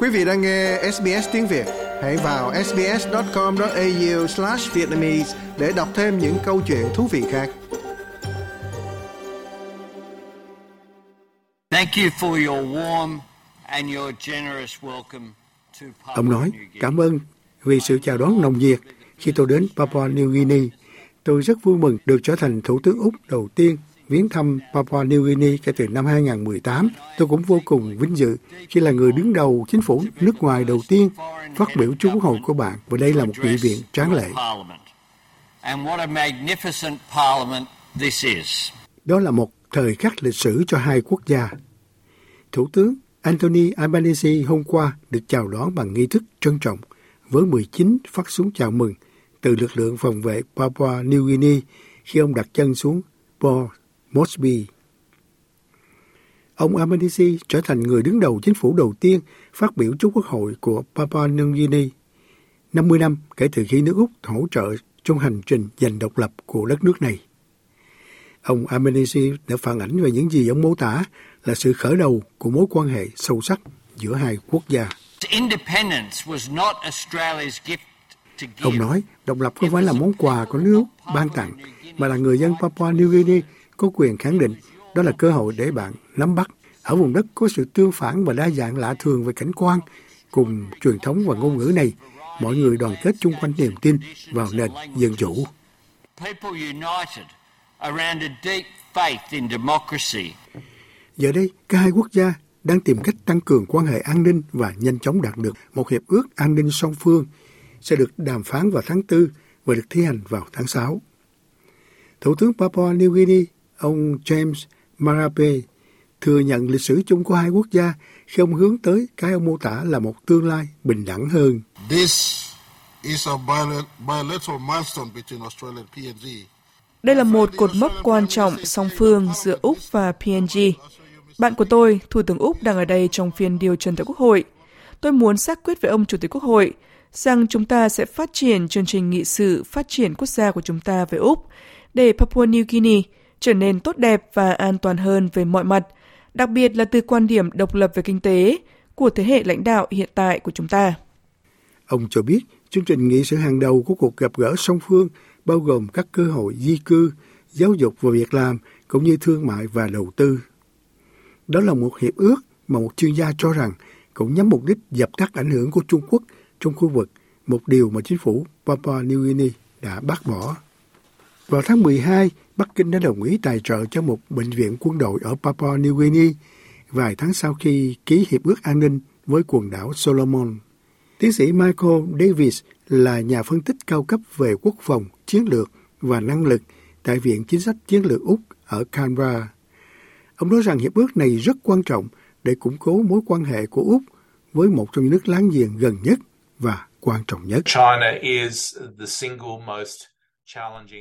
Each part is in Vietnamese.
Quý vị đang nghe SBS tiếng Việt, hãy vào sbs.com.au/vietnamese để đọc thêm những câu chuyện thú vị khác. Thank you for your warm and your generous welcome to Papua Ông nói, cảm ơn vì sự chào đón nồng nhiệt khi tôi đến Papua New Guinea. Tôi rất vui mừng được trở thành Thủ tướng Úc đầu tiên viếng thăm Papua New Guinea kể từ năm 2018. Tôi cũng vô cùng vinh dự khi là người đứng đầu chính phủ nước ngoài đầu tiên phát biểu quốc hội của bạn và đây là một nghị viện tráng lệ. Parliament. And what a magnificent parliament this is. Đó là một thời khắc lịch sử cho hai quốc gia. Thủ tướng Anthony Albanese hôm qua được chào đón bằng nghi thức trân trọng với 19 phát súng chào mừng từ lực lượng phòng vệ Papua New Guinea khi ông đặt chân xuống Port Moresby. Ông Albanese trở thành người đứng đầu chính phủ đầu tiên phát biểu trước quốc hội của Papua New Guinea 50 năm kể từ khi nước Úc hỗ trợ trong hành trình giành độc lập của đất nước này. Ông Albanese đã phản ảnh về những gì ông mô tả là sự khởi đầu của mối quan hệ sâu sắc giữa hai quốc gia. Independence was not Australia's gift to give. Ông nói, độc lập không phải là món quà của nước ban tặng, mà là người dân Papua New Guinea có quyền khẳng định đó là cơ hội để bạn nắm bắt. Ở vùng đất có sự tương phản và đa dạng lạ thường về cảnh quan, cùng truyền thống và ngôn ngữ này, mọi người đoàn kết chung quanh niềm tin vào nền dân chủ. People united around a deep faith in democracy. Giờ đây, cả hai quốc gia đang tìm cách tăng cường quan hệ an ninh và nhanh chóng đạt được một hiệp ước an ninh song phương sẽ được đàm phán vào tháng 4 và được thi hành vào tháng 6. Thủ tướng Papua New Guinea, ông James Marape, thừa nhận lịch sử chung của hai quốc gia khi ông hướng tới cái ông mô tả là một tương lai bình đẳng hơn. This is a bilateral milestone between Australia and PNG. Đây là một cột mốc quan trọng song phương giữa Úc và PNG. Bạn của tôi, Thủ tướng Úc đang ở đây trong phiên điều trần tại Quốc hội. Tôi muốn xác quyết với ông Chủ tịch Quốc hội rằng chúng ta sẽ phát triển chương trình nghị sự phát triển quốc gia của chúng ta với Úc để Papua New Guinea trở nên tốt đẹp và an toàn hơn về mọi mặt, đặc biệt là từ quan điểm độc lập về kinh tế của thế hệ lãnh đạo hiện tại của chúng ta. Ông cho biết chương trình nghị sự hàng đầu của cuộc gặp gỡ song phương bao gồm các cơ hội di cư, giáo dục và việc làm cũng như thương mại và đầu tư. Đó là một hiệp ước mà một chuyên gia cho rằng cũng nhắm mục đích dập tắt ảnh hưởng của Trung Quốc trong khu vực, một điều mà chính phủ Papua New Guinea đã bác bỏ. Vào tháng 12, Bắc Kinh đã đồng ý tài trợ cho một bệnh viện quân đội ở Papua New Guinea vài tháng sau khi ký hiệp ước an ninh với quần đảo Solomon. Tiến sĩ Michael Davis là nhà phân tích cao cấp về quốc phòng, chiến lược và năng lực tại Viện Chính sách Chiến lược Úc ở Canberra. Ông nói rằng hiệp ước này rất quan trọng để củng cố mối quan hệ của Úc với một trong những nước láng giềng gần nhất và quan trọng nhất. China is the single most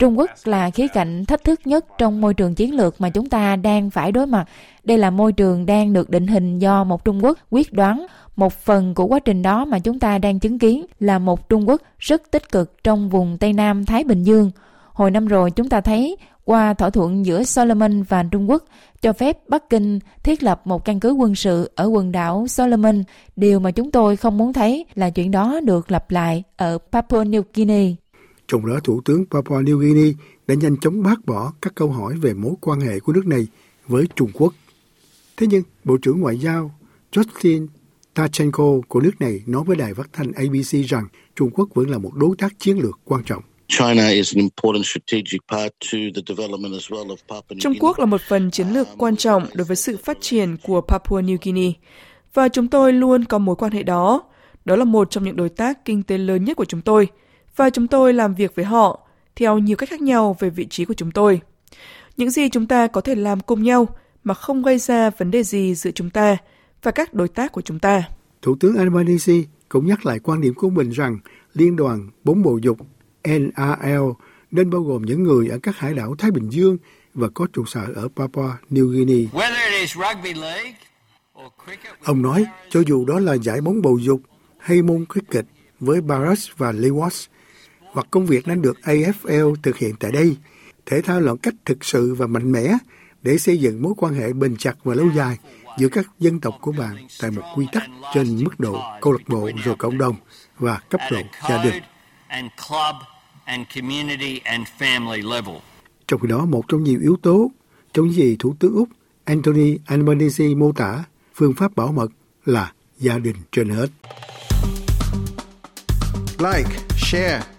Trung Quốc là khía cạnh thách thức nhất trong môi trường chiến lược mà chúng ta đang phải đối mặt. Đây là môi trường đang được định hình do một Trung Quốc quyết đoán. Một phần của quá trình đó mà chúng ta đang chứng kiến là một Trung Quốc rất tích cực trong vùng Tây Nam Thái Bình Dương. Hồi năm rồi chúng ta thấy qua thỏa thuận giữa Solomon và Trung Quốc cho phép Bắc Kinh thiết lập một căn cứ quân sự ở quần đảo Solomon. Điều mà chúng tôi không muốn thấy là chuyện đó được lặp lại ở Papua New Guinea. Trong đó Thủ tướng Papua New Guinea đã nhanh chóng bác bỏ các câu hỏi về mối quan hệ của nước này với Trung Quốc. Thế nhưng, Bộ trưởng Ngoại giao Justin Tachenko của nước này nói với đài phát thanh ABC rằng Trung Quốc vẫn là một đối tác chiến lược quan trọng. China is an important strategic part to the development as well of Papua New Trung. Quốc là một phần chiến lược quan trọng đối với sự phát triển của Papua New Guinea và chúng tôi luôn có mối quan hệ đó. Đó là một trong những đối tác kinh tế lớn nhất của chúng tôi và chúng tôi làm việc với họ theo nhiều cách khác nhau về vị trí của chúng tôi. Những gì chúng ta có thể làm cùng nhau mà không gây ra vấn đề gì giữa chúng ta và các đối tác của chúng ta. Thủ tướng Albanese cũng nhắc lại quan điểm của mình rằng Liên đoàn Bốn Bộ Dục NRL nên bao gồm những người ở các hải đảo Thái Bình Dương và có trụ sở ở Papua New Guinea. Whether it is rugby league or cricket, with Ông nói, cho dù đó là giải bóng bầu dục hay môn cricket với Barras và Lewas, hoặc công việc đang được AFL thực hiện tại đây, thể thao là cách thực sự và mạnh mẽ để xây dựng mối quan hệ bền chặt và lâu dài giữa các dân tộc của bạn tại một quy tắc trên mức độ câu lạc bộ rồi cộng đồng và cấp độ gia đình. Trong khi đó, một trong nhiều yếu tố trong gì Thủ tướng Úc Anthony Albanese mô tả phương pháp bảo mật là gia đình trên hết. Like, share,